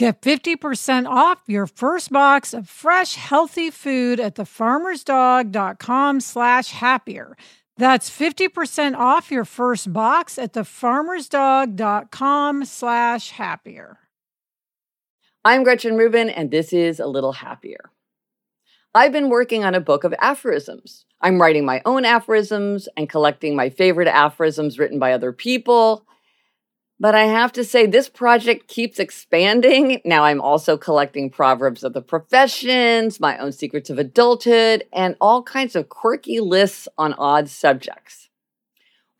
Get 50% off your first box of fresh, healthy food at thefarmersdog.com slash happier. That's 50% off your first box at thefarmersdog.com slash happier. I'm Gretchen Rubin, and this is A Little Happier. I've been working on a book of aphorisms. I'm writing my own aphorisms and collecting my favorite aphorisms written by other people. But I have to say, this project keeps expanding. Now I'm also collecting proverbs of the professions, my own secrets of adulthood, and all kinds of quirky lists on odd subjects.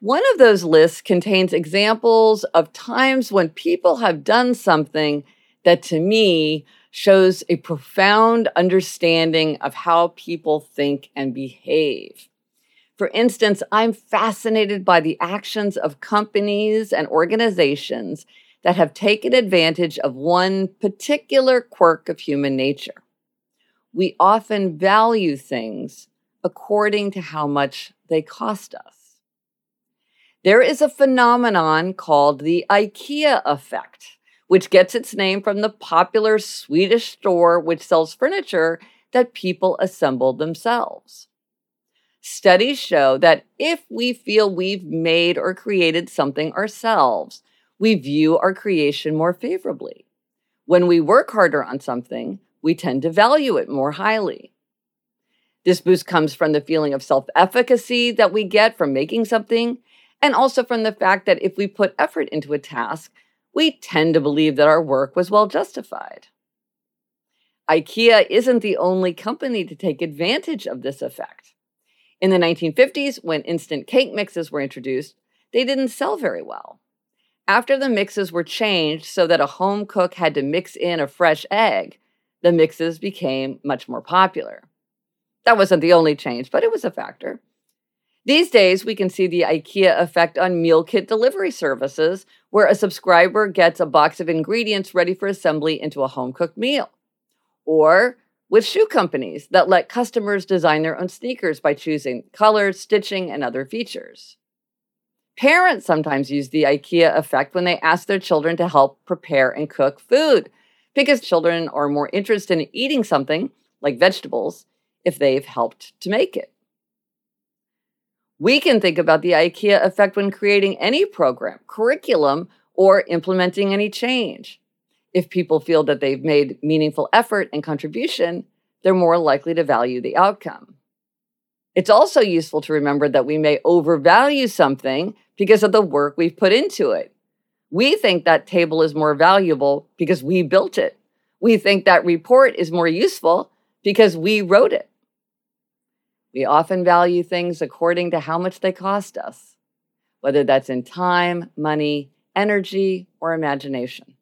One of those lists contains examples of times when people have done something that to me shows a profound understanding of how people think and behave. For instance, I'm fascinated by the actions of companies and organizations that have taken advantage of one particular quirk of human nature. We often value things according to how much they cost us. There is a phenomenon called the IKEA effect, which gets its name from the popular Swedish store which sells furniture that people assemble themselves. Studies show that if we feel we've made or created something ourselves, we view our creation more favorably. When we work harder on something, we tend to value it more highly. This boost comes from the feeling of self efficacy that we get from making something, and also from the fact that if we put effort into a task, we tend to believe that our work was well justified. IKEA isn't the only company to take advantage of this effect. In the 1950s, when instant cake mixes were introduced, they didn't sell very well. After the mixes were changed so that a home cook had to mix in a fresh egg, the mixes became much more popular. That wasn't the only change, but it was a factor. These days, we can see the IKEA effect on meal kit delivery services, where a subscriber gets a box of ingredients ready for assembly into a home cooked meal. Or with shoe companies that let customers design their own sneakers by choosing colors, stitching, and other features. Parents sometimes use the IKEA effect when they ask their children to help prepare and cook food because children are more interested in eating something, like vegetables, if they've helped to make it. We can think about the IKEA effect when creating any program, curriculum, or implementing any change. If people feel that they've made meaningful effort and contribution, they're more likely to value the outcome. It's also useful to remember that we may overvalue something because of the work we've put into it. We think that table is more valuable because we built it. We think that report is more useful because we wrote it. We often value things according to how much they cost us, whether that's in time, money, energy, or imagination.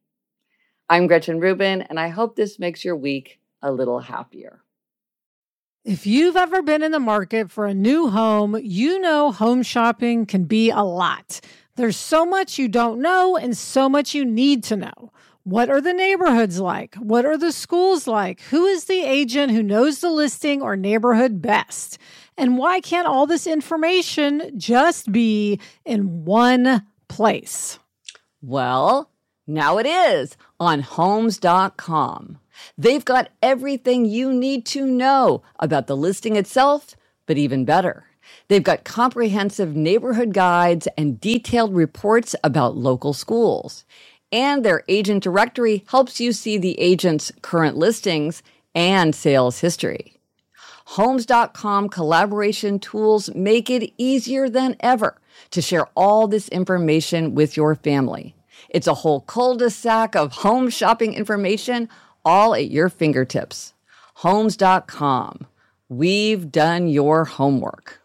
I'm Gretchen Rubin, and I hope this makes your week a little happier. If you've ever been in the market for a new home, you know home shopping can be a lot. There's so much you don't know and so much you need to know. What are the neighborhoods like? What are the schools like? Who is the agent who knows the listing or neighborhood best? And why can't all this information just be in one place? Well, now it is on homes.com. They've got everything you need to know about the listing itself, but even better. They've got comprehensive neighborhood guides and detailed reports about local schools. And their agent directory helps you see the agent's current listings and sales history. Homes.com collaboration tools make it easier than ever to share all this information with your family. It's a whole cul-de-sac of home shopping information all at your fingertips. Homes.com. We've done your homework.